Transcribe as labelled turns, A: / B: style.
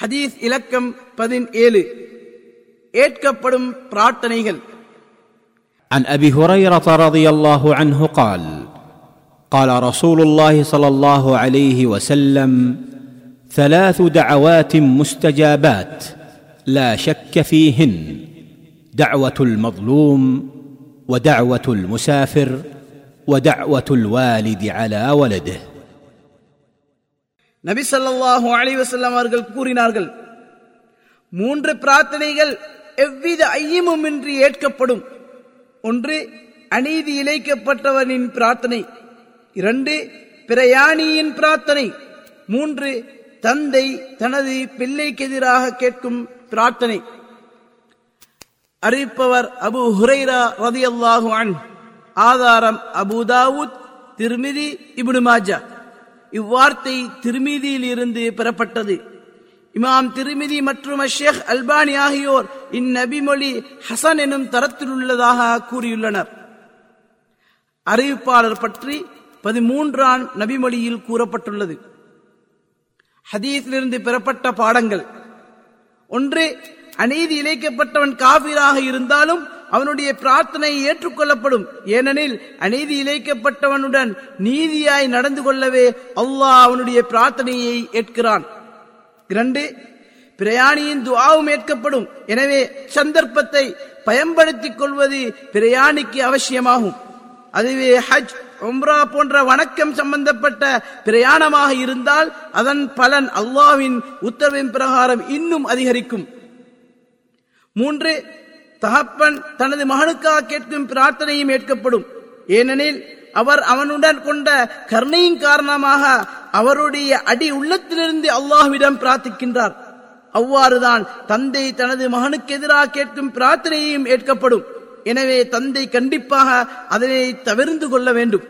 A: ஹதீஸ் இலக்கம் பதினேழு ஏற்கப்படும் பிரார்த்தனைகள்
B: عن ابي هريره رضي الله عنه قال قال رسول الله صلى الله عليه وسلم ثلاث دعوات مستجابات لا شك فيهن دعوه المظلوم ودعوه المسافر ودعوه الوالد على ولده
A: நபி ஸல்லல்லாஹு அலிவசல்லாம் அவர்கள் கூறினார்கள் மூன்று பிரார்த்தனைகள் எவ்வித ஐயமுமின்றி ஏற்கப்படும். ஒன்று அநீதி இழைக்கப்பட்டவனின் பிரார்த்தனை. இரண்டு பிரயாணியின் பிரார்த்தனை. மூன்று தந்தை தனது பிள்ளைக்கு எதிராக கேட்கும் பிரார்த்தனை. அறிவிப்பவர் அபு ஹுரைரா ரதி அல்லாஹு ஆதாரம் அபு தாவூத் திருமிதி இப்னு மாஜா. இவ்வார்த்தை திருமிதியில் இருந்து பெறப்பட்டது. இமாம் திருமிதி மற்றும் ஷேக் அல்பானி ஆகியோர் இந்நபிமொழி ஹசன் எனும் தரத்தில் உள்ளதாக கூறியுள்ளனர். அறிவிப்பாளர் பற்றி பதிமூன்றாம் நபிமொழியில் கூறப்பட்டுள்ளது. ஹதீஸிலிருந்து பெறப்பட்ட பாடங்கள். ஒன்று அநீதி இழைக்கப்பட்டவன் காபிராக இருந்தாலும் அவனுடைய பிரார்த்தனை ஏற்றுக்கொள்ளப்படும். ஏனெனில் அநீதி இழைக்கப்பட்டவனுடன் நீதியாய் நடந்து கொள்ளவே அல்லாஹ் அவனுடைய பிரார்த்தனையை ஏற்கிறான். இரண்டு பிரயாணியின் துவாவும் ஏற்கப்படும். எனவே சந்தர்ப்பத்தை பயன்படுத்திக் கொள்வது பிரயாணிக்கு அவசியமாகும். அதுவே ஹஜ் உம்ரா போன்ற வணக்கம் சம்பந்தப்பட்ட பிரயாணமாக இருந்தால் அதன் பலன் அல்லாவின் உத்தரவின் பிரகாரம் இன்னும் அதிகரிக்கும். மூன்று தகப்பன் தனது மகனுக்காக கேட்கும் பிரார்த்தனையும் ஏற்கப்படும். ஏனெனில் அவர் அவனுடன் கொண்ட கருணையின் காரணமாக அவருடைய அடி உள்ளத்திலிருந்து அல்லாஹ்விடம் பிரார்த்திக்கின்றார். அவ்வாறுதான் தந்தை தனது மகனுக்கு எதிராக கேட்கும் பிரார்த்தனையும் ஏற்கப்படும். எனவே தந்தை கண்டிப்பாக அதனை தவிர்ந்து கொள்ள வேண்டும்.